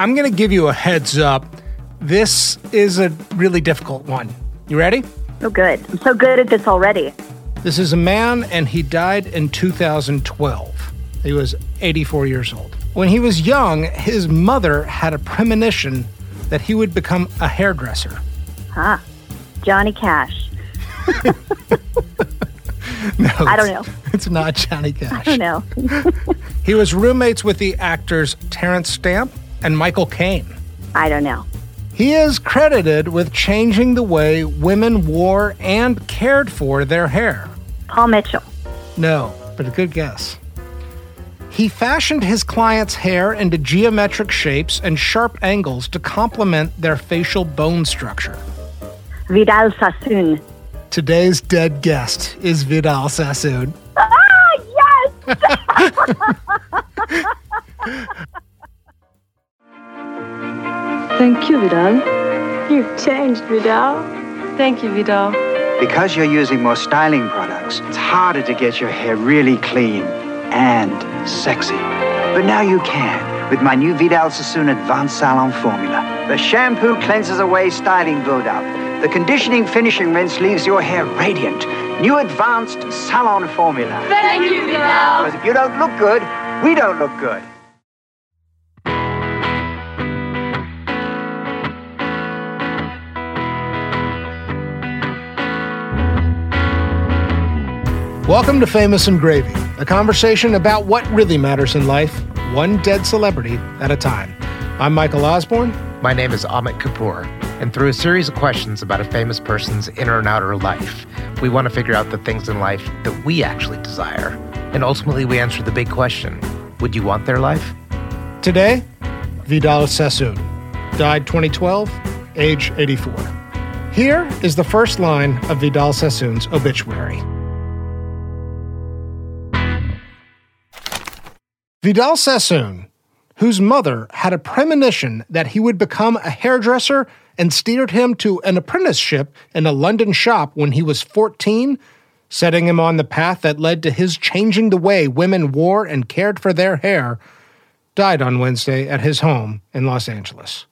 I'm going to give you a heads up. This is a really difficult one. You ready? Oh, good. I'm so good at this already. This is a man, and he died in 2012. He was 84 years old. When he was young, his mother had a premonition that he would become a hairdresser. Huh. Johnny Cash. No, I don't know. It's not Johnny Cash. I don't know. He was roommates with the actors Terence Stamp and Michael Caine. I don't know. He is credited with changing the way women wore and cared for their hair. Paul Mitchell. No, but a good guess. He fashioned his clients' hair into geometric shapes and sharp angles to complement their facial bone structure. Vidal Sassoon. Today's dead guest is Vidal Sassoon. Ah, yes! Thank you, Vidal. You've changed, Vidal. Thank you, Vidal. Because you're using more styling products, it's harder to get your hair really clean and sexy. But now you can with my new Vidal Sassoon Advanced Salon Formula. The shampoo cleanses away styling buildup. The conditioning finishing rinse leaves your hair radiant. New Advanced Salon Formula. Thank you, Vidal. Because if you don't look good, we don't look good. Welcome to Famous and Gravy, a conversation about what really matters in life, one dead celebrity at a time. I'm Michael Osborne. My name is Amit Kapoor, and through a series of questions about a famous person's inner and outer life, we want to figure out the things in life that we actually desire. And ultimately, we answer the big question Would you want their life? Today, Vidal Sassoon, died 2012, age 84. Here is the first line of Vidal Sassoon's obituary. Vidal Sassoon, whose mother had a premonition that he would become a hairdresser and steered him to an apprenticeship in a London shop when he was 14, setting him on the path that led to his changing the way women wore and cared for their hair, died on Wednesday at his home in Los Angeles.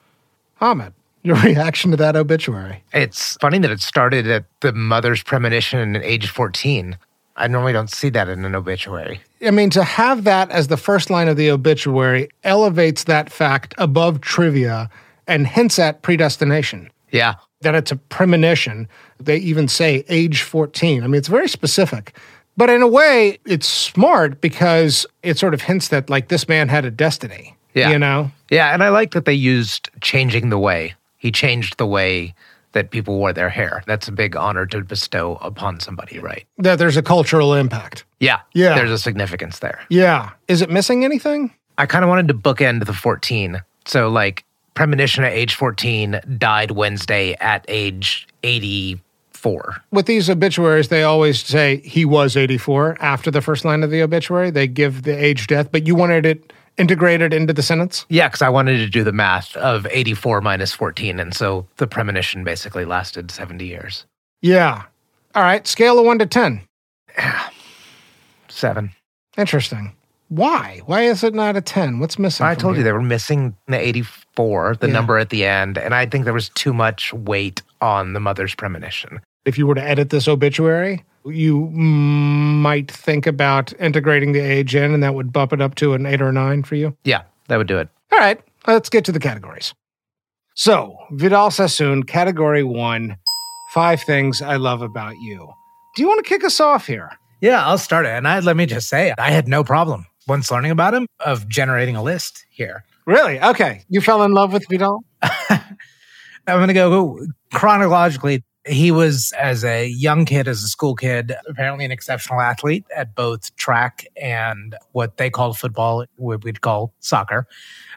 Amit, your reaction to that obituary? It's funny that it started at the mother's premonition at age 14. I normally don't see that in an obituary. I mean, to have that as the first line of the obituary elevates that fact above trivia and hints at predestination. Yeah. That it's a premonition. They even say age 14. I mean, it's very specific. But in a way, it's smart because it sort of hints that, like, this man had a destiny. Yeah. You know? Yeah, and I like that they used changing the way. He changed the way that people wore their hair. That's a big honor to bestow upon somebody, right? That there's a cultural impact. Yeah. Yeah. There's a significance there. Yeah. Is it missing anything? I kind of wanted to bookend the 14. So, like, premonition at age 14, died Wednesday at age 84. With these obituaries, they always say he was 84 after the first line of the obituary. They give the age death, but you wanted it integrated into the sentence? Yeah, because I wanted to do the math of 84 minus 14. And so the premonition basically lasted 70 years. Yeah. All right. Scale of one to 10. Seven. Interesting. Why? Why is it not a 10? What's missing? I told you they were missing the 84, the Yeah. number at the end. And I think there was too much weight on the mother's premonition. If you were to edit this obituary, you might think about integrating the age in, and that would bump it up to an eight or a nine for you. Yeah, that would do it. All right, let's get to the categories. So, Vidal Sassoon, category one five things I love about you. Do you want to kick us off here? Yeah, I'll start it. And I, let me just say, I had no problem once learning about him of generating a list here. Really? Okay. You fell in love with Vidal? I'm going to go chronologically. He was, as a young kid, as a school kid, apparently an exceptional athlete at both track and what they called football, what we'd call soccer.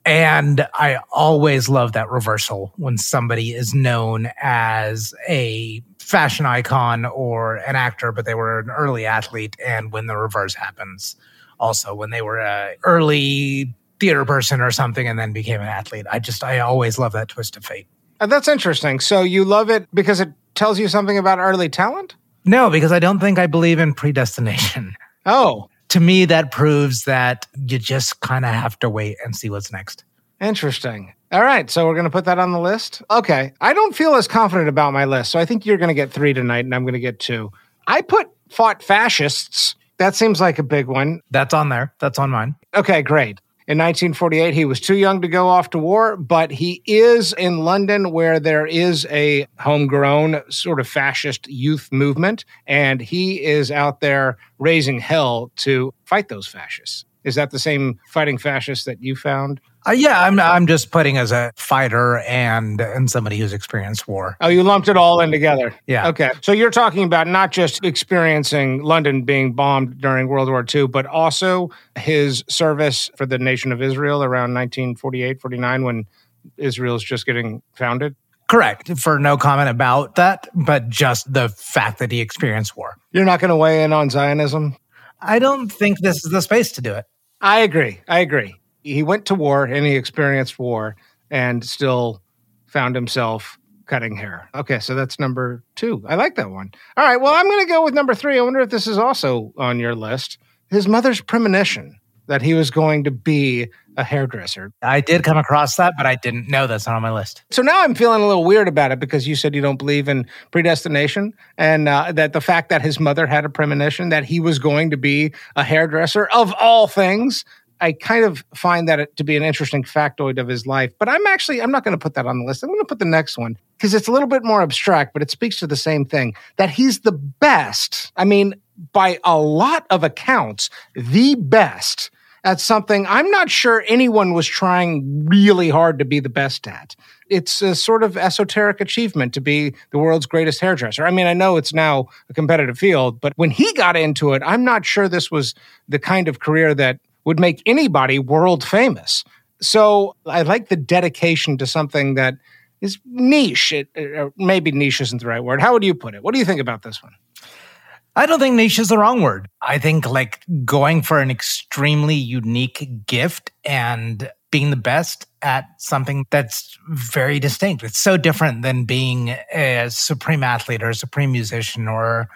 And I always love that reversal when somebody is known as a fashion icon or an actor, but they were an early athlete. And when the reverse happens, also when they were a early theater person or something and then became an athlete. I just, I always love that twist of fate. Uh, that's interesting. So, you love it because it tells you something about early talent? No, because I don't think I believe in predestination. Oh, To me, that proves that you just kind of have to wait and see what's next. interesting. All right, so we're going to put that on the list. Okay, I don't feel as confident about my list, so I think you're going to get three tonight, and I'm going to get two. I put fought fascists. That seems like a big one. That's on there. That's on mine. Okay, great. In 1948, he was too young to go off to war, but he is in London where there is a homegrown sort of fascist youth movement, and he is out there raising hell to fight those fascists. Is that the same fighting fascists that you found? Uh, yeah, I'm I'm just putting as a fighter and and somebody who's experienced war. Oh, you lumped it all in together. Yeah. Okay. So you're talking about not just experiencing London being bombed during World War II, but also his service for the nation of Israel around 1948, 49, when Israel's just getting founded. Correct. For no comment about that, but just the fact that he experienced war. You're not going to weigh in on Zionism? I don't think this is the space to do it. I agree. I agree. He went to war and he experienced war and still found himself cutting hair. Okay, so that's number two. I like that one. All right, well, I'm going to go with number three. I wonder if this is also on your list. His mother's premonition that he was going to be a hairdresser. I did come across that, but I didn't know that's not on my list. So now I'm feeling a little weird about it because you said you don't believe in predestination and uh, that the fact that his mother had a premonition that he was going to be a hairdresser of all things. I kind of find that to be an interesting factoid of his life, but I'm actually I'm not going to put that on the list. I'm going to put the next one because it's a little bit more abstract, but it speaks to the same thing that he's the best. I mean, by a lot of accounts, the best at something I'm not sure anyone was trying really hard to be the best at. It's a sort of esoteric achievement to be the world's greatest hairdresser. I mean, I know it's now a competitive field, but when he got into it, I'm not sure this was the kind of career that would make anybody world famous. So I like the dedication to something that is niche. It, or maybe niche isn't the right word. How would you put it? What do you think about this one? I don't think niche is the wrong word. I think like going for an extremely unique gift and being the best at something that's very distinct. It's so different than being a supreme athlete or a supreme musician or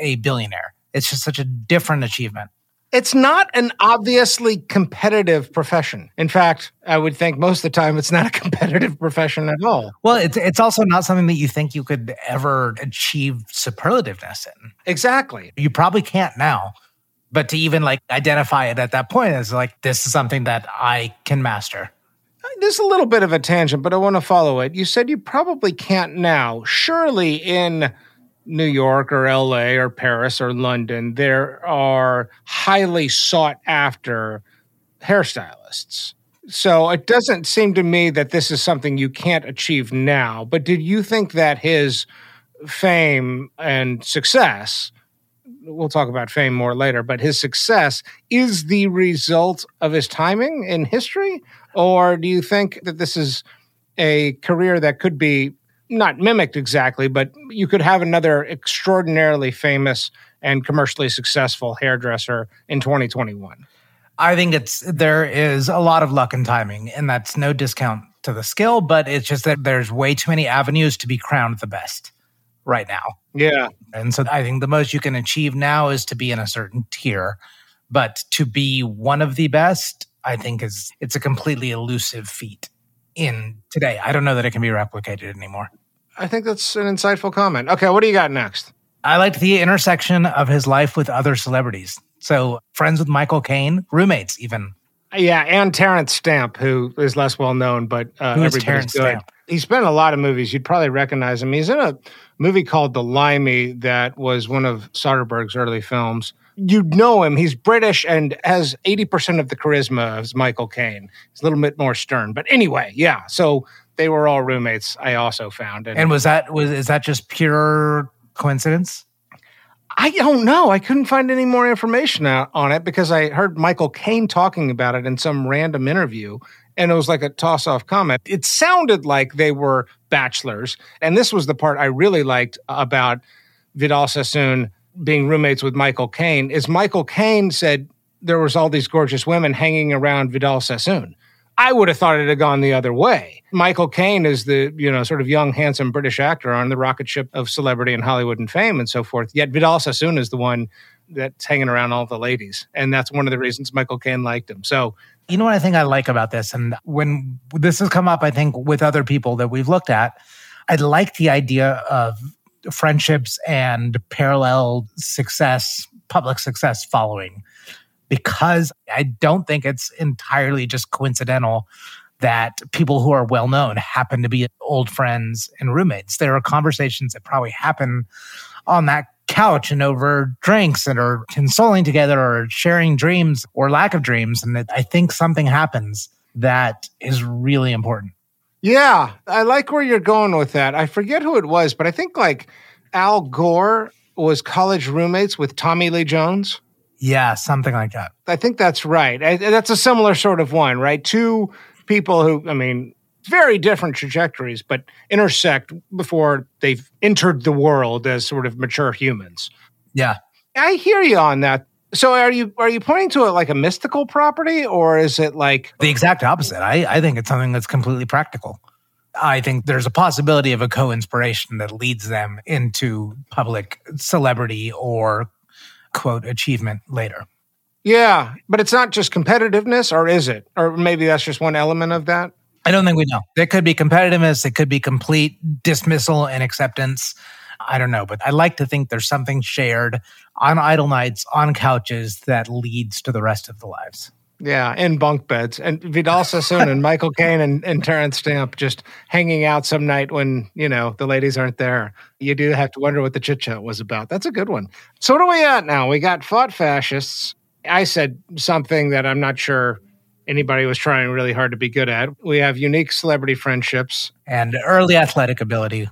a billionaire. It's just such a different achievement. It's not an obviously competitive profession. In fact, I would think most of the time it's not a competitive profession at all. Well, it's it's also not something that you think you could ever achieve superlativeness in. Exactly. You probably can't now. But to even like identify it at that point is like this is something that I can master. There's a little bit of a tangent, but I want to follow it. You said you probably can't now. Surely in New York or LA or Paris or London, there are highly sought after hairstylists. So it doesn't seem to me that this is something you can't achieve now. But did you think that his fame and success, we'll talk about fame more later, but his success is the result of his timing in history? Or do you think that this is a career that could be not mimicked exactly, but you could have another extraordinarily famous and commercially successful hairdresser in 2021. I think it's there is a lot of luck and timing, and that's no discount to the skill, but it's just that there's way too many avenues to be crowned the best right now. Yeah. And so I think the most you can achieve now is to be in a certain tier, but to be one of the best, I think is it's a completely elusive feat in today. I don't know that it can be replicated anymore. I think that's an insightful comment. Okay, what do you got next? I liked the intersection of his life with other celebrities. So, friends with Michael Caine, roommates even. Yeah, and Terence Stamp, who is less well known, but uh, Who is everybody's good. Stamp? He's been in a lot of movies. You'd probably recognize him. He's in a movie called The Limey that was one of Soderbergh's early films. You'd know him. He's British and has 80% of the charisma of Michael Caine. He's a little bit more stern. But anyway, yeah. So they were all roommates, I also found. And was that was is that just pure coincidence? I don't know. I couldn't find any more information out on it because I heard Michael Caine talking about it in some random interview. And it was like a toss off comment. It sounded like they were bachelors. And this was the part I really liked about Vidal Sassoon being roommates with Michael Caine is Michael Caine said there was all these gorgeous women hanging around Vidal Sassoon. I would have thought it had gone the other way. Michael Caine is the, you know, sort of young, handsome British actor on the rocket ship of celebrity and Hollywood and fame and so forth. Yet Vidal Sassoon is the one that's hanging around all the ladies. And that's one of the reasons Michael Caine liked him. So, You know what I think I like about this? And when this has come up, I think with other people that we've looked at, I like the idea of friendships and parallel success, public success following, because I don't think it's entirely just coincidental that people who are well known happen to be old friends and roommates. There are conversations that probably happen on that couch and over drinks and are consoling together or sharing dreams or lack of dreams. And I think something happens that is really important. yeah, I like where you're going with that. I forget who it was, but I think like Al Gore was college roommates with Tommy Lee Jones. Yeah, something like that. I think that's right. I, that's a similar sort of one, right? Two people who, I mean, very different trajectories, but intersect before they've entered the world as sort of mature humans. Yeah. I hear you on that. So are you are you pointing to it like a mystical property or is it like The exact opposite. I, I think it's something that's completely practical. I think there's a possibility of a co inspiration that leads them into public celebrity or quote achievement later. yeah, but it's not just competitiveness or is it? Or maybe that's just one element of that. I don't think we know. It could be competitiveness, it could be complete dismissal and acceptance. I don't know, but I like to think there's something shared on idle nights, on couches that leads to the rest of the lives. Yeah, in bunk beds. And Vidal Sassoon and Michael Caine and, and Terence Stamp just hanging out some night when, you know, the ladies aren't there. You do have to wonder what the chit chat was about. That's a good one. So what are we at now? We got fought fascists. I said something that I'm not sure anybody was trying really hard to be good at. We have unique celebrity friendships. And early athletic ability.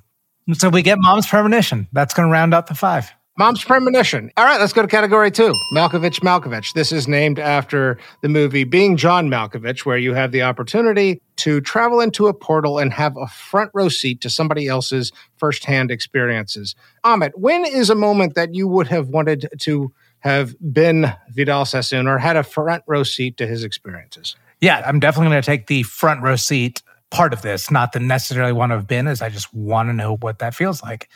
So we get mom's premonition. That's going to round out the five. Mom's premonition. All right, let's go to category two. Malkovich Malkovich. This is named after the movie Being John Malkovich, where you have the opportunity to travel into a portal and have a front row seat to somebody else's firsthand experiences. Amit, when is a moment that you would have wanted to have been Vidal Sassoon or had a front row seat to his experiences? Yeah, I'm definitely going to take the front row seat part of this, not the necessarily want to have been, as I just want to know what that feels like.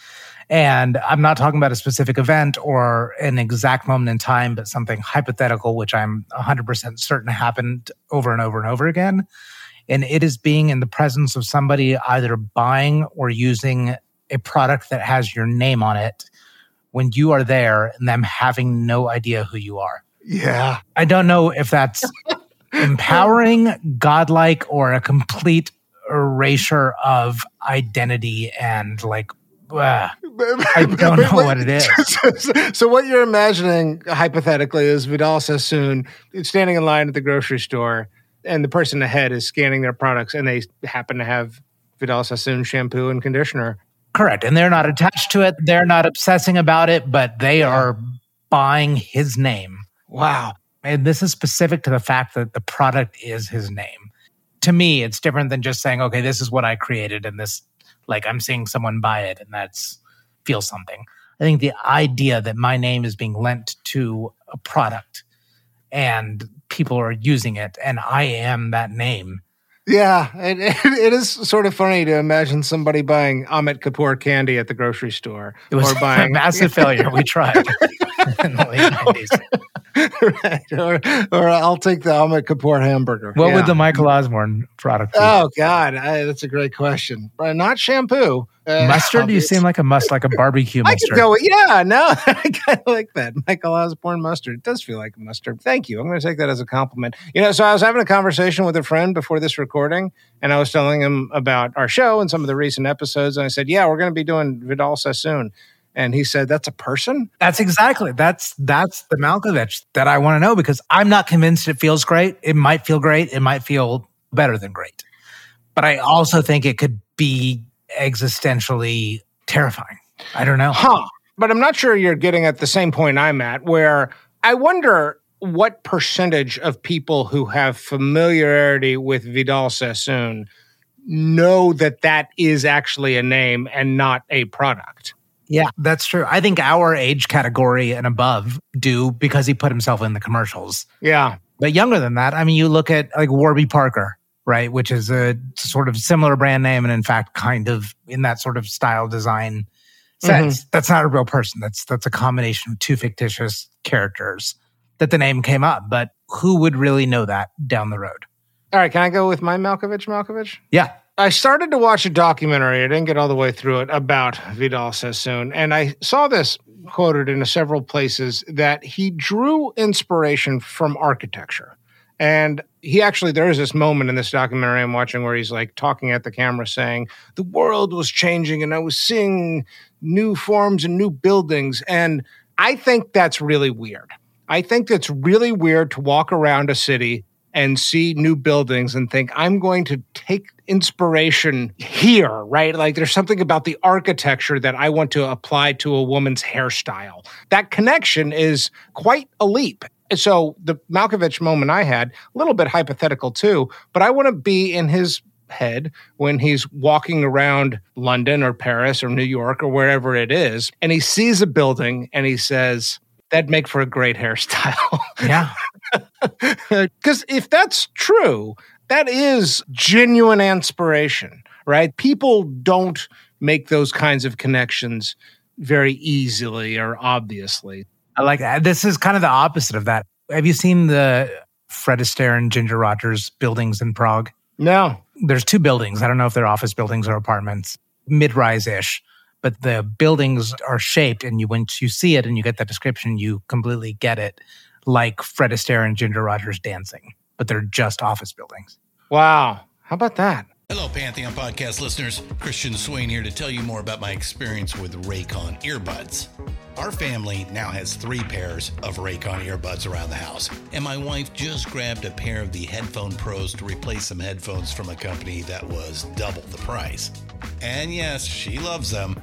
And I'm not talking about a specific event or an exact moment in time, but something hypothetical, which I'm 100% certain happened over and over and over again. And it is being in the presence of somebody either buying or using a product that has your name on it when you are there and them having no idea who you are. Yeah. I don't know if that's empowering, godlike, or a complete erasure of identity and like, uh, I don't know what it is. so, what you're imagining hypothetically is Vidal Sassoon standing in line at the grocery store, and the person ahead is scanning their products, and they happen to have Vidal Sassoon shampoo and conditioner. correct. And they're not attached to it. They're not obsessing about it, but they are buying his name. Wow. And this is specific to the fact that the product is his name. To me, it's different than just saying, okay, this is what I created and this, like, I'm seeing someone buy it and that's feels something. I think the idea that my name is being lent to a product and people are using it and I am that name. Yeah, it, it is sort of funny to imagine somebody buying Amit Kapoor candy at the grocery store, It was or buying a massive failure. We tried in the late 90s. right, or, or I'll take the Amit Kapoor hamburger. What Yeah. would the Michael Osborne product be? Oh God, I, that's a great question. But not shampoo. Uh, mustard? You seem like a must, like a barbecue I mustard. could go. with- Yeah, no, I kind of like that. Michael Osborne mustard. It does feel like mustard. Thank you. I'm going to take that as a compliment. You know, so I was having a conversation with a friend before this recording, and I was telling him about our show and some of the recent episodes, and I said, "Yeah, we're going to be doing Vidal Sassoon," and he said, "That's a person." That's exactly that's that's the Malkovich that I want to know because I'm not convinced it feels great. It might feel great. It might feel better than great, but I also think it could be existentially terrifying. I don't know. Huh. But I'm not sure you're getting at the same point I'm at, where I wonder what percentage of people who have familiarity with Vidal Sassoon know that that is actually a name and not a product. Yeah, that's true. I think our age category and above do because he put himself in the commercials. Yeah. But younger than that, I mean, you look at like Warby Parker, right, which is a sort of similar brand name, and in fact, kind of in that sort of style design says mm-hmm. that's not a real person. That's that's a combination of two fictitious characters that the name came up. But who would really know that down the road? All right, can I go with my Malkovich Malkovich? Yeah. I started to watch a documentary. I didn't get all the way through it about Vidal Sassoon, and I saw this quoted in several places that he drew inspiration from architecture. And he actually, there is this moment in this documentary I'm watching where he's like talking at the camera saying, The world was changing and I was seeing new forms and new buildings. And I think that's really weird. I think that's really weird to walk around a city and see new buildings and think, I'm going to take inspiration here, right? Like there's something about the architecture that I want to apply to a woman's hairstyle. That connection is quite a leap. So the Malkovich moment I had, a little bit hypothetical too, but I want to be in his head when he's walking around London or Paris or New York or wherever it is, and he sees a building and he says, That'd make for a great hairstyle. Yeah. Because if that's true, that is genuine inspiration, right? People don't make those kinds of connections very easily or obviously. I like that. This is kind of the opposite of that. Have you seen the Fred Astaire and Ginger Rogers buildings in Prague? No. There's two buildings. I don't know if they're office buildings or apartments, mid rise ish, but the buildings are shaped. And you, once you see it and you get that description, you completely get it like Fred Astaire and Ginger Rogers dancing, but they're just office buildings. Wow. How about that? Hello, Pantheon podcast listeners. Christian Swain here to tell you more about my experience with Raycon earbuds. Our family now has three pairs of Raycon earbuds around the house, and my wife just grabbed a pair of the Headphone Pros to replace some headphones from a company that was double the price. And yes, she loves them.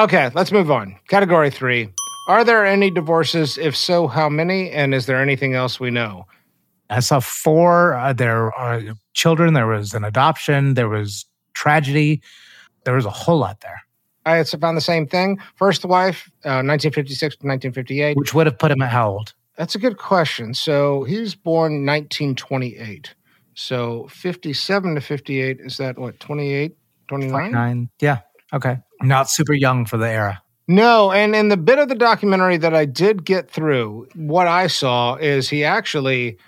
Okay, let's move on. Category three. Are there any divorces? If so, how many? And is there anything else we know? I saw four. Uh, there are children. There was an adoption. There was tragedy. There was a whole lot there, I found the same thing. First wife, uh, 1956 to 1958. which would have put him at how old? That's a good question. So he was born 1928. So 57 to 58, is that what, 28, 29? Nine. Yeah. Okay. Not super young for the era. No, and in the bit of the documentary that I did get through, what I saw is he actually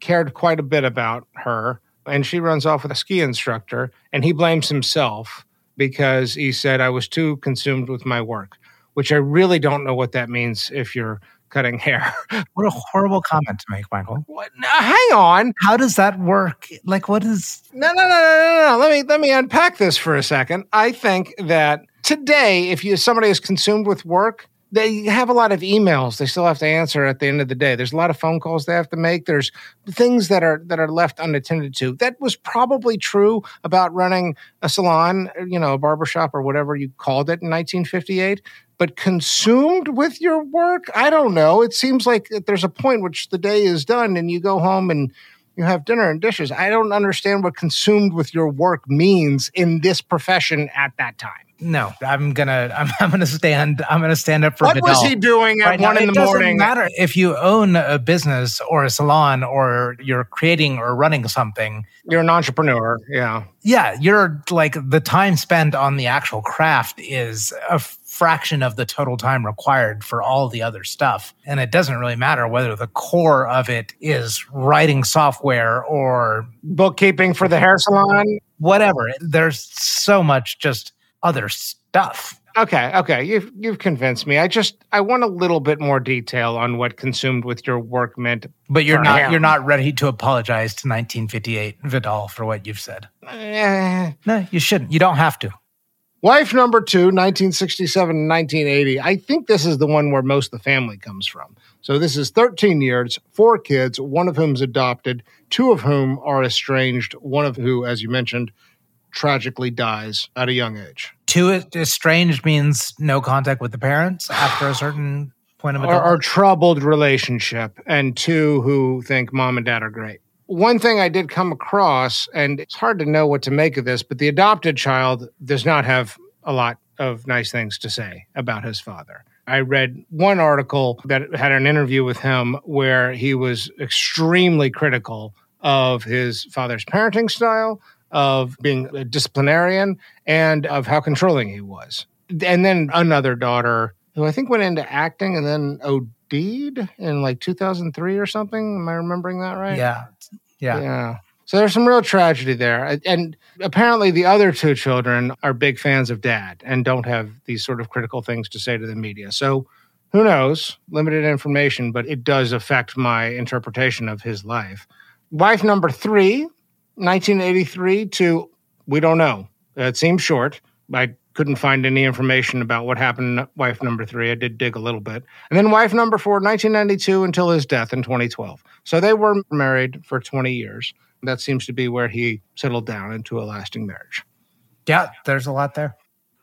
cared quite a bit about her. And she runs off with a ski instructor, and he blames himself because he said, I was too consumed with my work, which I really don't know what that means if you're cutting hair. What a horrible comment to make, Michael. what? Now, hang on. How does that work? Like, what is. No, no, no, no, no, no. Let me let me unpack this for a second. I think that today, if you somebody is consumed with work, they have a lot of emails they still have to answer at the end of the day. There's a lot of phone calls they have to make. There's things that are that are left unattended to. That was probably true about running a salon, you know, a barbershop or whatever you called it in 1958. But consumed with your work, I don't know. It seems like there's a point which the day is done and you go home and you have dinner and dishes. I don't understand what consumed with your work means in this profession at that time. No, I'm gonna I'm, I'm gonna stand I'm gonna stand up for What was he doing at Right now, one in it the doesn't morning? matter if you own a business or a salon or you're creating or running something. You're an entrepreneur. Yeah. Yeah, you're like the time spent on the actual craft is a fraction of the total time required for all the other stuff. And it doesn't really matter whether the core of it is writing software or Bookkeeping for the hair salon. whatever. There's so much just other stuff. Okay, okay, you've you've convinced me. I just I want a little bit more detail on what consumed with your work meant. But you're not him. you're not ready to apologize to 1958 Vidal for what you've said. Eh. No, you shouldn't. You don't have to. Wife number two, 1967 and 1980. I think this is the one where most of the family comes from. So this is 13 years, four kids, one of whom's adopted, two of whom are estranged, one of who, as you mentioned, tragically dies at a young age. Two estranged means no contact with the parents after a certain point of Or, adult. or troubled relationship, and two who think mom and dad are great. One thing I did come across, and it's hard to know what to make of this, but the adopted child does not have a lot of nice things to say about his father. I read one article that had an interview with him where he was extremely critical of his father's parenting style, of being a disciplinarian, and of how controlling he was. And then another daughter who I think went into acting and then OD'd in like 2003 or something. Am I remembering that right? yeah. Yeah. Yeah. So there's some real tragedy there. And apparently the other two children are big fans of dad and don't have these sort of critical things to say to the media. So who knows? Limited information, but it does affect my interpretation of his life. Wife number three, 1983 to we don't know. It seems short. I couldn't find any information about what happened to wife number three. I did dig a little bit. And then wife number four, 1992 until his death in 2012. So they were married for 20 years. That seems to be where he settled down into a lasting marriage. Yeah, there's a lot there.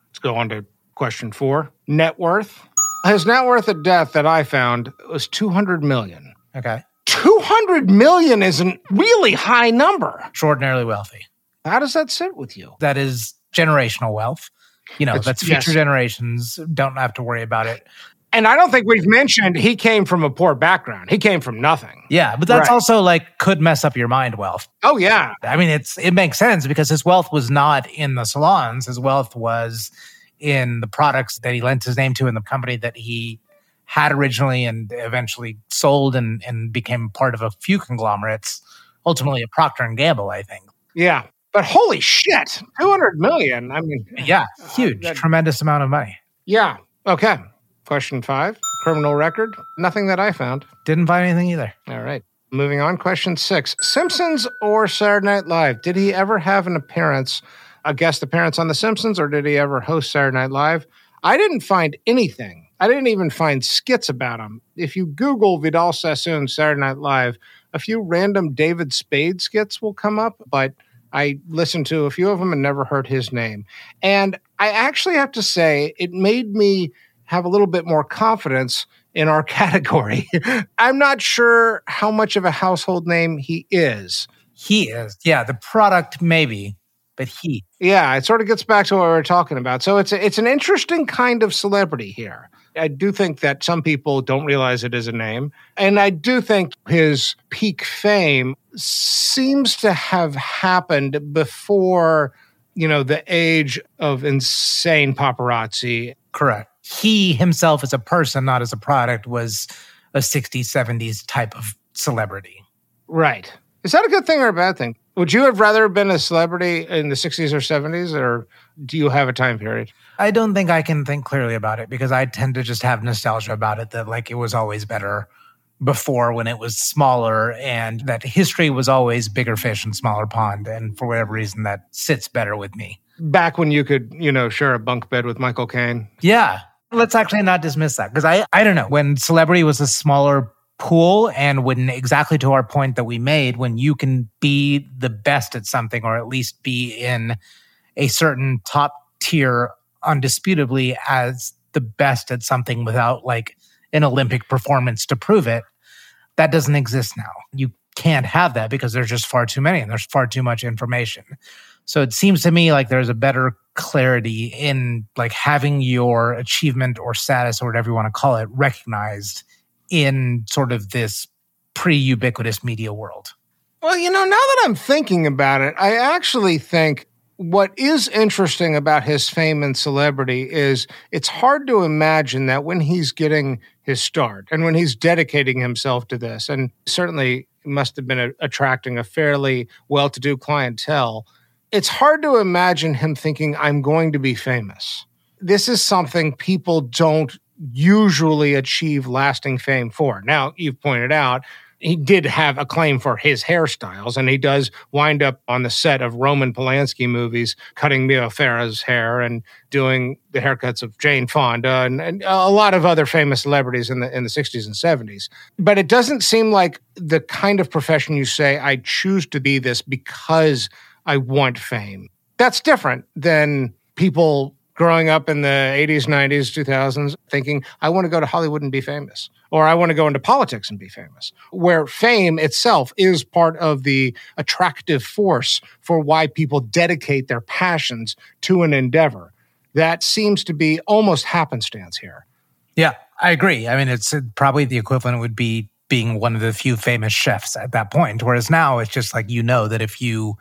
Let's go on to question four. Net worth. His net worth at death that I found was 200 million. Okay. 200 million is a really high number. Extraordinarily wealthy. How does that sit with you? That is generational wealth. You know, It's- that's future yes. generations don't have to worry about it. And I don't think we've mentioned he came from a poor background. He came from nothing. Yeah, but that's Right. also like could mess up your mind wealth. Oh, yeah. I mean, it's it makes sense because his wealth was not in the salons. His wealth was in the products that he lent his name to in the company that he had originally and eventually sold and, and became part of a few conglomerates, ultimately a Procter and Gamble, I think. Yeah. But holy shit, 200 million. I mean, Yeah, uh, huge, that- tremendous amount of money. yeah. Okay. Question five criminal record. Nothing that I found. Didn't find anything either. All right. Moving on. Question six Simpsons or Saturday Night Live? Did he ever have an appearance, a guest appearance on The Simpsons, or did he ever host Saturday Night Live? I didn't find anything. I didn't even find skits about him. If you Google Vidal Sassoon Saturday Night Live, a few random David Spade skits will come up, but I listened to a few of them and never heard his name. And I actually have to say, it made me have a little bit more confidence in our category. I'm not sure how much of a household name he is. He is. Yeah, the product maybe, but he. Yeah, it sort of gets back to what we were talking about. So it's a, it's an interesting kind of celebrity here. I do think that some people don't realize it is a name, and I do think his peak fame seems to have happened before, you know, the age of insane paparazzi. Correct. He himself as a person, not as a product, was a 60s, 70s type of celebrity. Right. Is that a good thing or a bad thing? Would you have rather been a celebrity in the 60s or 70s, or do you have a time period? I don't think I can think clearly about it because I tend to just have nostalgia about it that like it was always better before when it was smaller and that history was always bigger fish and smaller pond. And for whatever reason, that sits better with me. Back when you could, you know, share a bunk bed with Michael Caine. Yeah. Let's actually not dismiss that because I, I don't know. When celebrity was a smaller pool and when exactly to our point that we made, when you can be the best at something or at least be in a certain top tier undisputably as the best at something without like an Olympic performance to prove it, that doesn't exist now. You can't have that because there's just far too many and there's far too much information. So it seems to me like there's a better clarity in like having your achievement or status or whatever you want to call it recognized in sort of this pre-ubiquitous media world. Well, you know, now that I'm thinking about it, I actually think what is interesting about his fame and celebrity is it's hard to imagine that when he's getting his start and when he's dedicating himself to this, and certainly must have been a, attracting a fairly well to do clientele, it's hard to imagine him thinking, I'm going to be famous. This is something people don't usually achieve lasting fame for. Now, you've pointed out he did have a claim for his hairstyles, and he does wind up on the set of Roman Polanski movies, cutting Mia Farrow's hair and doing the haircuts of Jane Fonda and, and, a lot of other famous celebrities in the in the 60s and 70s. But it doesn't seem like the kind of profession you say, I choose to be this because I want fame. That's different than people growing up in the 80s, 90s, 2000s, thinking, I want to go to Hollywood and be famous, or I want to go into politics and be famous, where fame itself is part of the attractive force for why people dedicate their passions to an endeavor. That seems to be almost happenstance here. Yeah, I agree. I mean, it's uh, probably the equivalent would be being one of the few famous chefs at that point. Whereas now it's just like you know that if you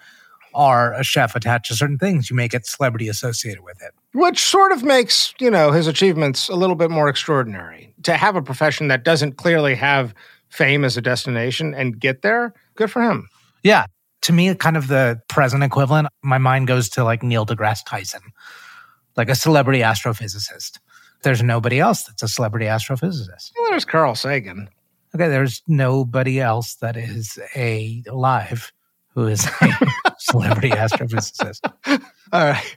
are a chef attached to certain things, you may get celebrity associated with it. Which sort of makes, you know, his achievements a little bit more extraordinary. To have a profession that doesn't clearly have fame as a destination and get there, good for him. Yeah. To me, kind of the present equivalent, my mind goes to like Neil deGrasse Tyson, like a celebrity astrophysicist. There's nobody else that's a celebrity astrophysicist. Well, there's Carl Sagan. Okay, there's nobody else that is a alive who is a celebrity astrophysicist. All right.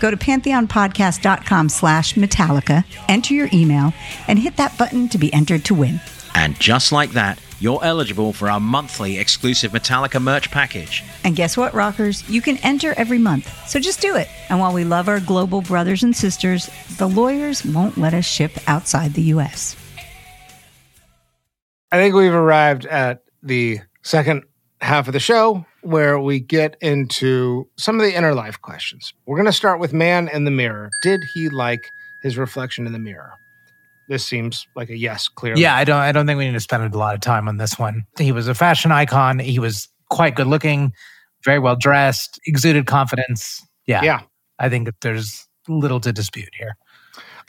Go to pantheonpodcast.com slash Metallica, enter your email, and hit that button to be entered to win. And just like that, you're eligible for our monthly exclusive Metallica merch package. And guess what, rockers? You can enter every month. So just do it. And while we love our global brothers and sisters, the lawyers won't let us ship outside the U.S. I think we've arrived at the second half of the show where we get into some of the inner life questions. We're going to start with man in the mirror. Did he like his reflection in the mirror? This seems like a yes, clearly. Yeah, I don't I don't think we need to spend a lot of time on this one. He was a fashion icon. He was quite good looking, very well dressed, exuded confidence. Yeah. Yeah. I think that there's little to dispute here.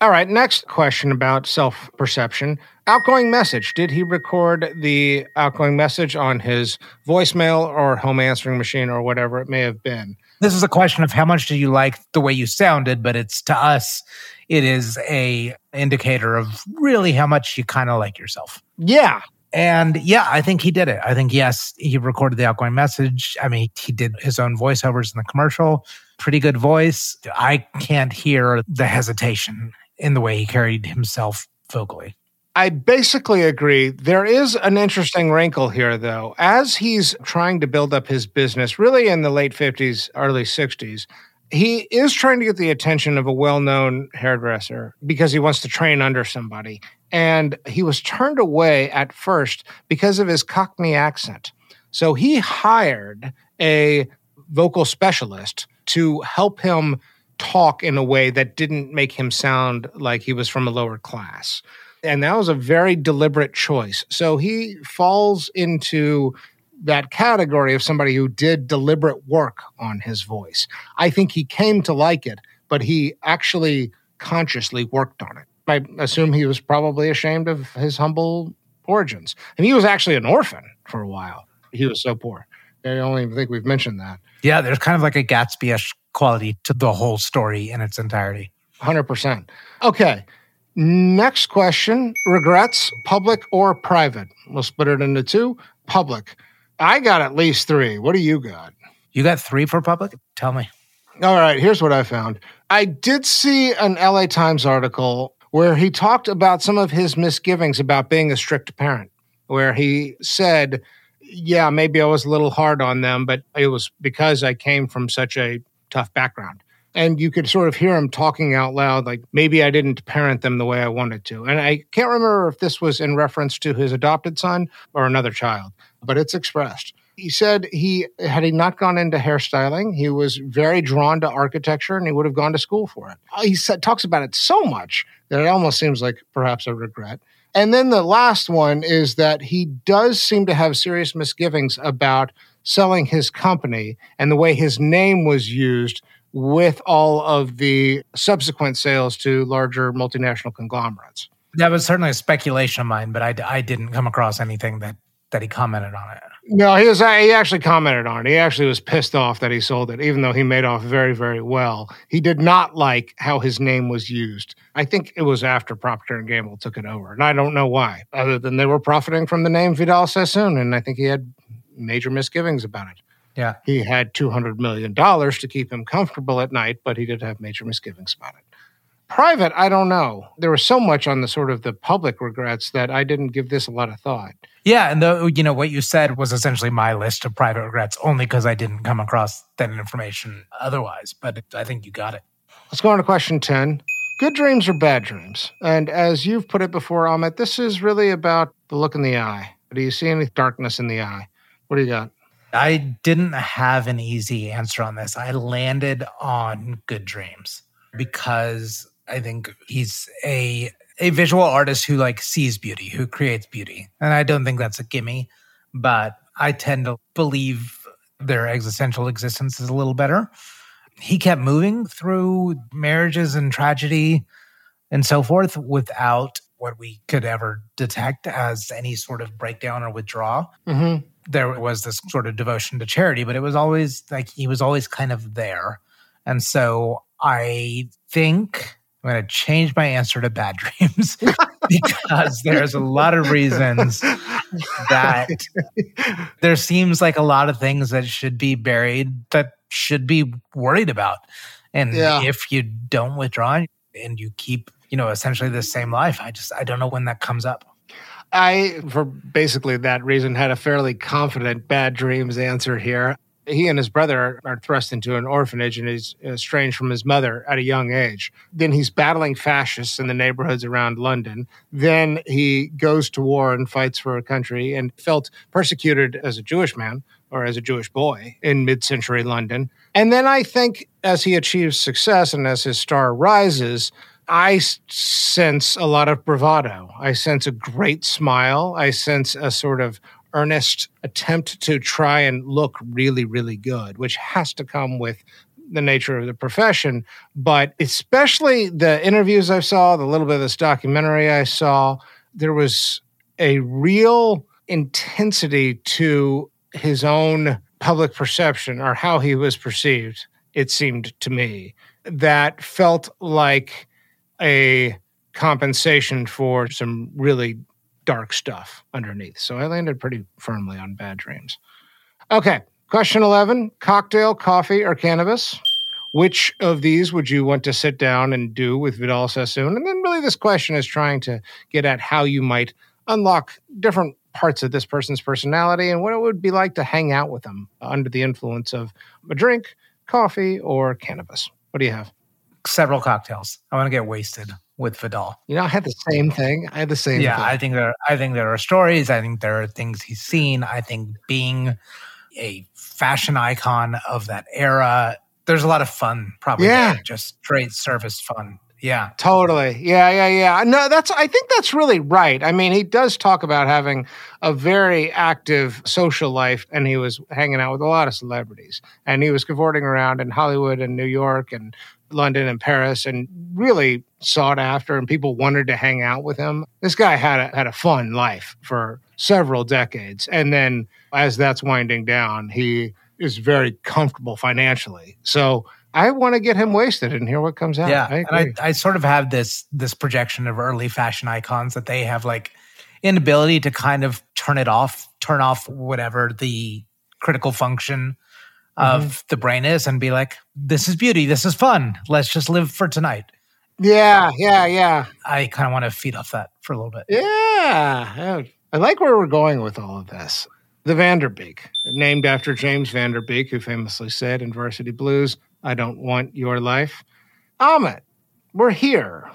All right, next question about self perception. Outgoing message. Did he record the outgoing message on his voicemail or home answering machine or whatever it may have been? This is a question of how much do you like the way you sounded, but it's to us, it is a indicator of really how much you kind of like yourself. Yeah. And yeah, I think he did it. I think yes, he recorded the outgoing message. I mean, he did his own voiceovers in the commercial. Pretty good voice. I can't hear the hesitation in the way he carried himself vocally. I basically agree. There is an interesting wrinkle here, though. As he's trying to build up his business, really in the late 50s, early 60s, he is trying to get the attention of a well known hairdresser because he wants to train under somebody. And he was turned away at first because of his Cockney accent. So he hired a vocal specialist to help him talk in a way that didn't make him sound like he was from a lower class. And that was a very deliberate choice. So he falls into that category of somebody who did deliberate work on his voice. I think he came to like it, but he actually consciously worked on it. I assume he was probably ashamed of his humble origins. And he was actually an orphan for a while. He was so poor. I don't even think we've mentioned that. Yeah, there's kind of like a Gatsby ish quality to the whole story in its entirety. 100%. Okay. Next question regrets, public or private? We'll split it into two. Public. I got at least three. What do you got? You got three for public? Tell me. All right, here's what I found. I did see an LA Times article where he talked about some of his misgivings about being a strict parent, where he said, Yeah, maybe I was a little hard on them, but it was because I came from such a tough background. And you could sort of hear him talking out loud, like maybe I didn't parent them the way I wanted to. And I can't remember if this was in reference to his adopted son or another child, but it's expressed. He said he had he not gone into hairstyling, he was very drawn to architecture and he would have gone to school for it. Uh, he said, talks about it so much that it almost seems like perhaps a regret. And then the last one is that he does seem to have serious misgivings about selling his company and the way his name was used with all of the subsequent sales to larger multinational conglomerates. That was certainly a speculation of mine, but I, I didn't come across anything that, that he commented on it. No, he was. He actually commented on it. He actually was pissed off that he sold it, even though he made off very, very well. He did not like how his name was used. I think it was after Procter and Gamble took it over, and I don't know why, other than they were profiting from the name Vidal Sassoon, and I think he had major misgivings about it. Yeah. He had $200 million to keep him comfortable at night, but he did have major misgivings about it. Private, I don't know. There was so much on the sort of the public regrets that I didn't give this a lot of thought. Yeah, and the you know what you said was essentially my list of private regrets, only because I didn't come across that information otherwise. But I think you got it. Let's go on to question ten. Good dreams or bad dreams? And as you've put it before, Amit, this is really about the look in the eye. Do you see any darkness in the eye? What do you got? I didn't have an easy answer on this. I landed on good dreams because I think he's a a visual artist who like sees beauty, who creates beauty. And I don't think that's a gimme, but I tend to believe their existential existence is a little better. He kept moving through marriages and tragedy and so forth without what we could ever detect as any sort of breakdown or withdrawal. Mm-hmm. There was this sort of devotion to charity, but it was always like he was always kind of there. And so I think I'm going to change my answer to bad dreams because there's a lot of reasons that there seems like a lot of things that should be buried that should be worried about. And Yeah. if you don't withdraw and you keep, you know, essentially the same life, I just, I don't know when that comes up. I, for basically that reason, had a fairly confident bad dreams answer here. He and his brother are thrust into an orphanage and he's estranged from his mother at a young age. Then he's battling fascists in the neighborhoods around London. Then he goes to war and fights for a country and felt persecuted as a Jewish man or as a Jewish boy in mid century London. And then I think as he achieves success and as his star rises, I sense a lot of bravado. I sense a great smile. I sense a sort of earnest attempt to try and look really, really good, which has to come with the nature of the profession. But especially the interviews I saw, the little bit of this documentary I saw, there was a real intensity to his own public perception or how he was perceived, it seemed to me, that felt like a compensation for some really dark stuff underneath. So I landed pretty firmly on bad dreams. Okay, question 11 cocktail, coffee, or cannabis? Which of these would you want to sit down and do with Vidal Sassoon? And then, really, this question is trying to get at how you might unlock different parts of this person's personality and what it would be like to hang out with them under the influence of a drink, coffee, or cannabis. What do you have? Several cocktails. I want to get wasted with Vidal. You know, I had the same thing. I had the same yeah, thing. I think there. I think there are stories. I think there are things he's seen. I think being a fashion icon of that era, there's a lot of fun. Probably, Yeah. there, just straight service fun. Yeah, Totally. Yeah, yeah, yeah. No, that's I think that's really right. I mean, he does talk about having a very active social life and he was hanging out with a lot of celebrities. And he was cavorting around in Hollywood and New York and London and Paris and really sought after and people wanted to hang out with him. This guy had a, had a fun life for several decades. And then as that's winding down, he is very comfortable financially. So I want to get him wasted and hear what comes out. yeah. I and. I, I sort of have this this projection of early fashion icons that they have like inability to kind of turn it off, turn off whatever the critical function of mm-hmm. the brain is and be like, this is beauty, this is fun, let's just live for tonight. Yeah, yeah, yeah. I kind of want to feed off that for a little bit. Yeah. yeah. I like where we're going with all of this. The Van Der Beek, named after James Van Der Beek, who famously said in Varsity Blues, I don't want your life. Amit, we're here.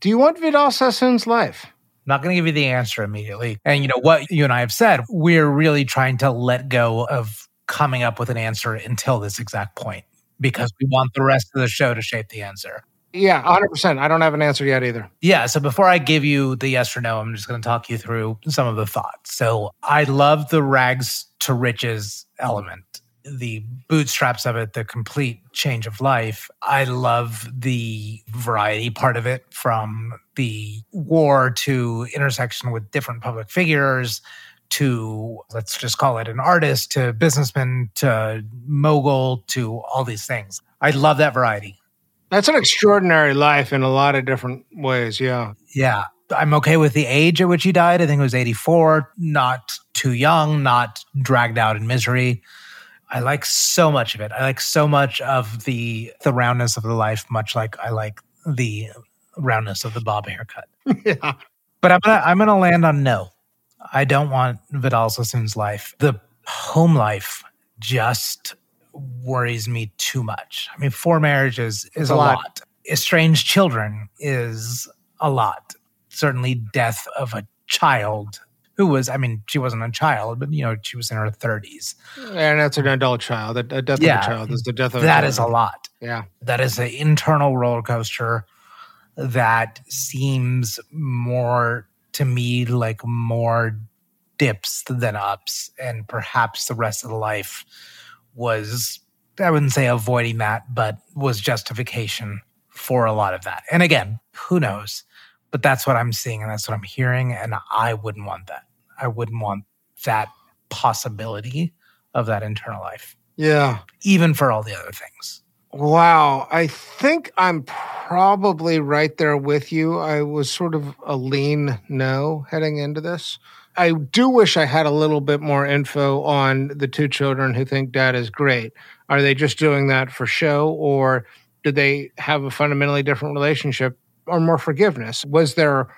Do you want Vidal Sassoon's life? not going to give you the answer immediately. And you know what you and I have said, we're really trying to let go of coming up with an answer until this exact point because we want the rest of the show to shape the answer. Yeah, 100%. I don't have an answer yet either. Yeah. So before I give you the yes or no, I'm just going to talk you through some of the thoughts. So I love the rags to riches element, the bootstraps of it, the complete change of life. I love the variety part of it from the war to intersection with different public figures to let's just call it an artist to businessman to mogul to all these things. I love that variety. That's an extraordinary life in a lot of different ways. Yeah. Yeah. I'm okay with the age at which he died. I think it was 84, not too young, not dragged out in misery. I like so much of it. I like so much of the the roundness of the life, much like I like the roundness of the bob haircut. yeah. But I'm gonna I'm gonna land on no. I don't want Vidal Sassoon's life. The home life just worries me too much. I mean, four marriages is a, a lot. lot. Estranged children is a lot. Certainly, death of a child who was, I mean, she wasn't a child, but you know, she was in her 30s. And that's an adult child. A, death yeah, of a child is the death of That a is a lot. Yeah. That is an internal roller coaster that seems more to me like more dips than ups. And perhaps the rest of the life was, I wouldn't say avoiding that, but was justification for a lot of that. And again, who knows? But that's what I'm seeing and that's what I'm hearing. And I wouldn't want that. I wouldn't want that possibility of that internal life. Yeah. Even for all the other things. Wow. I think I'm probably right there with you. I was sort of a lean no heading into this. I do wish I had a little bit more info on the two children who think dad is great. Are they just doing that for show or do they have a fundamentally different relationship or more forgiveness? Was there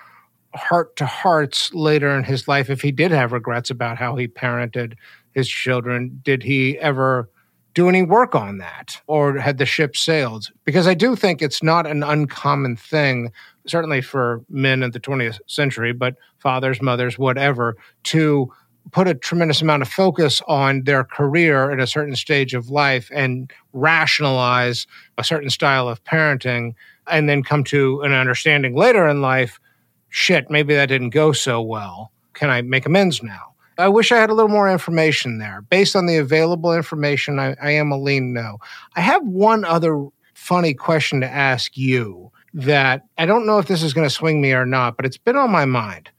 heart to hearts later in his life if he did have regrets about how he parented his children? Did he ever do any work on that or had the ship sailed? Because I do think it's not an uncommon thing, certainly for men in the 20th century, but fathers, mothers, whatever, to put a tremendous amount of focus on their career at a certain stage of life and rationalize a certain style of parenting and then come to an understanding later in life shit, maybe that didn't go so well. Can I make amends now? I wish I had a little more information there. Based on the available information, I, I am a lean no. I have one other funny question to ask you that I don't know if this is going to swing me or not, but it's been on my mind.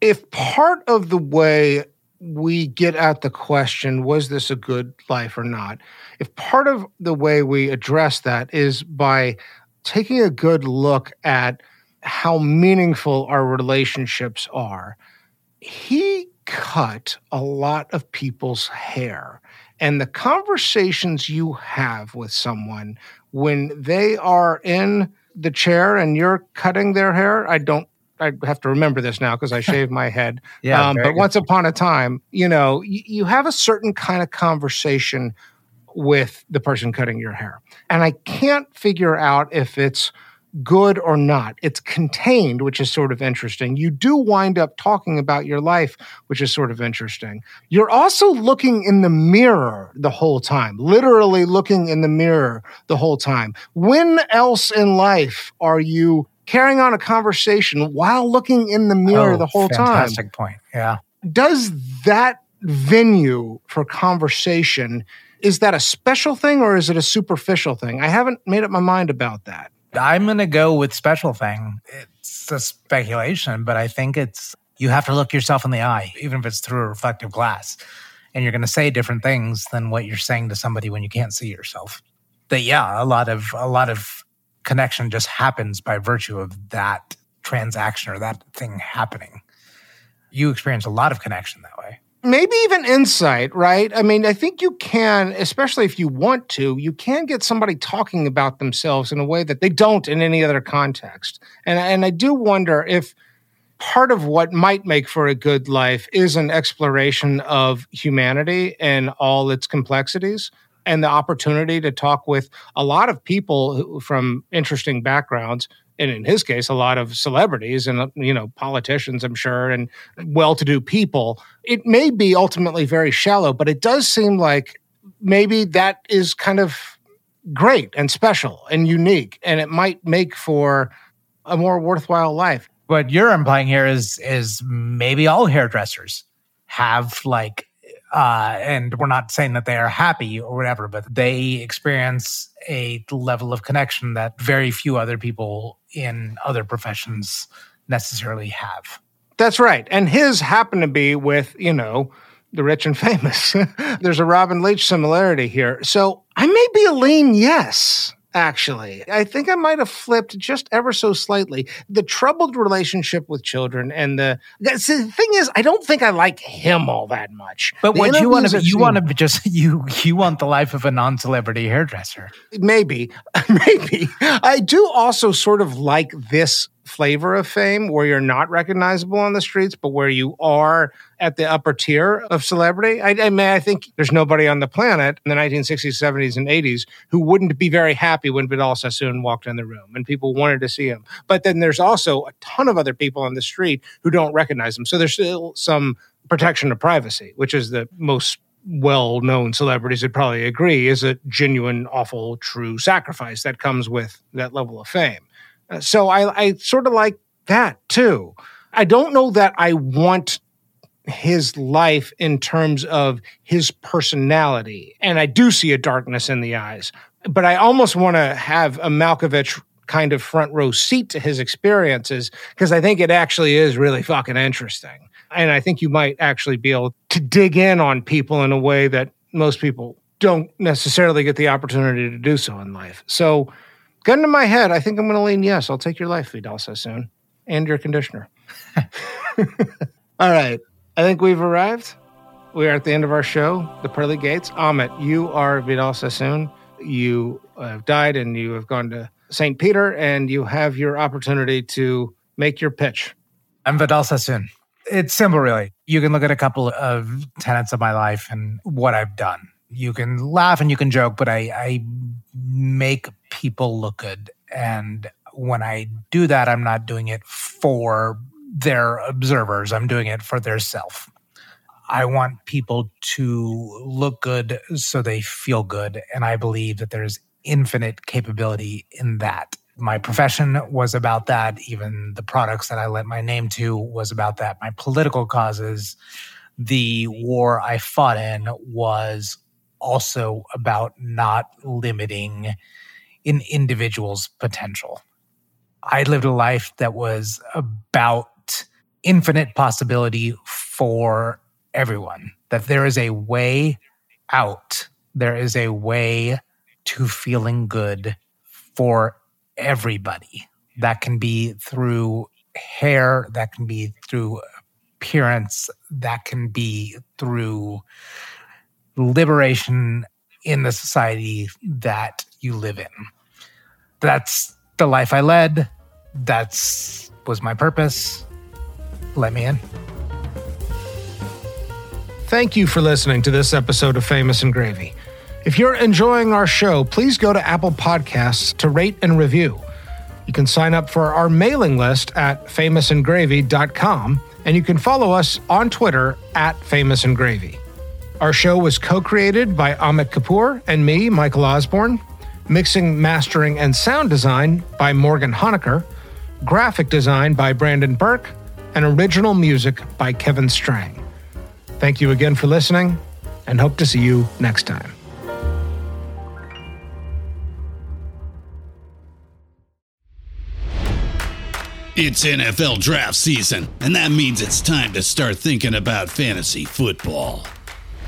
If part of the way we get at the question, was this a good life or not? If part of the way we address that is by taking a good look at how meaningful our relationships are, he cut a lot of people's hair. And the conversations you have with someone when they are in the chair and you're cutting their hair, I don't I have to remember this now because I shave my head. yeah, um, but good. once upon a time, you know, y- you have a certain kind of conversation with the person cutting your hair. And I can't figure out if it's good or not. It's contained, which is sort of interesting. You do wind up talking about your life, which is sort of interesting. You're also looking in the mirror the whole time, literally looking in the mirror the whole time. When else in life are you carrying on a conversation while looking in the mirror oh, the whole fantastic time? Fantastic point. Yeah. Does that venue for conversation is that a special thing or is it a superficial thing? I haven't made up my mind about that. I'm going to go with special thing. It's a speculation, but I think it's you have to look yourself in the eye, even if it's through a reflective glass. And you're going to say different things than what you're saying to somebody when you can't see yourself. That yeah, a lot of a lot of connection just happens by virtue of that transaction or that thing happening. You experience a lot of connection way. Maybe even insight, right? I mean, I think you can, especially if you want to, you can get somebody talking about themselves in a way that they don't in any other context. And and I do wonder if part of what might make for a good life is an exploration of humanity and all its complexities and the opportunity to talk with a lot of people from interesting backgrounds and in his case a lot of celebrities and you know politicians i'm sure and well-to-do people. It may be ultimately very shallow but it does seem like maybe that is kind of great and special and unique and it might make for a more worthwhile life. What you're implying here is is maybe all hairdressers have like uh, and we're not saying that they are happy or whatever, but they experience a level of connection that very few other people in other professions necessarily have. That's right. And his happened to be with, you know, the rich and famous. There's a Robin Leach similarity here. So I may be a lean yes actually. I think I might have flipped just ever so slightly. The troubled relationship with children and the, the thing is, I don't think I like him all that much. But The what you want to you want to just you you want the life of a non-celebrity hairdresser. maybe, maybe. I do also sort of like this flavor of fame where you're not recognizable on the streets, but where you are at the upper tier of celebrity. I, I mean, I think there's nobody on the planet in the 1960s, 70s, and 80s who wouldn't be very happy when Vidal Sassoon walked in the room and people wanted to see him. But then there's also a ton of other people on the street who don't recognize him. So there's still some protection of privacy, which is the most well-known celebrities would probably agree is a genuine, awful, true sacrifice that comes with that level of fame. So I, I sort of like that too. I don't know that I want his life in terms of his personality, and I do see a darkness in the eyes. But I almost want to have a Malkovich kind of front row seat to his experiences because I think it actually is really fucking interesting. And I think you might actually be able to dig in on people in a way that most people don't necessarily get the opportunity to do so in life. So, gun to my head, I think I'm going to lean yes. I'll take your life, Vidal Sassoon, and your conditioner. All right. I think we've arrived. We are at the end of our show, the pearly gates. Amit, you are Vidal Sassoon. You have died and you have gone to St. Peter, and you have your opportunity to make your pitch. I'm Vidal Sassoon. It's simple, really. You can look at a couple of tenets of my life and what I've done. You can laugh and you can joke, but I, I make people look good. And when I do that, I'm not doing it for their observers, I'm doing it for their self. I want people to look good so they feel good. And I believe that there's infinite capability in that. My profession was about that. Even the products that I lent my name to was about that. My political causes, the war I fought in was also about not limiting an individual's potential. I lived a life that was about infinite possibility for everyone, that there is a way out, there is a way to feeling good for everybody. That can be through hair, that can be through appearance, that can be through liberation in the society that you live in. That's the life I led. That's was my purpose. Let me in. Thank you for listening to this episode of Famous and Gravy. If you're enjoying our show, please go to Apple Podcasts to rate and review. You can sign up for our mailing list at famousandgravy.com, and you can follow us on Twitter at Famous and Gravy. Our show was co created by Amit Kapoor and me, Michael Osborne. Mixing, mastering, and sound design by Morgan Honaker. Graphic design by Brandon Burke. And original music by Kevin Strang. Thank you again for listening, and hope to see you next time. It's NFL draft season, and that means it's time to start thinking about fantasy football.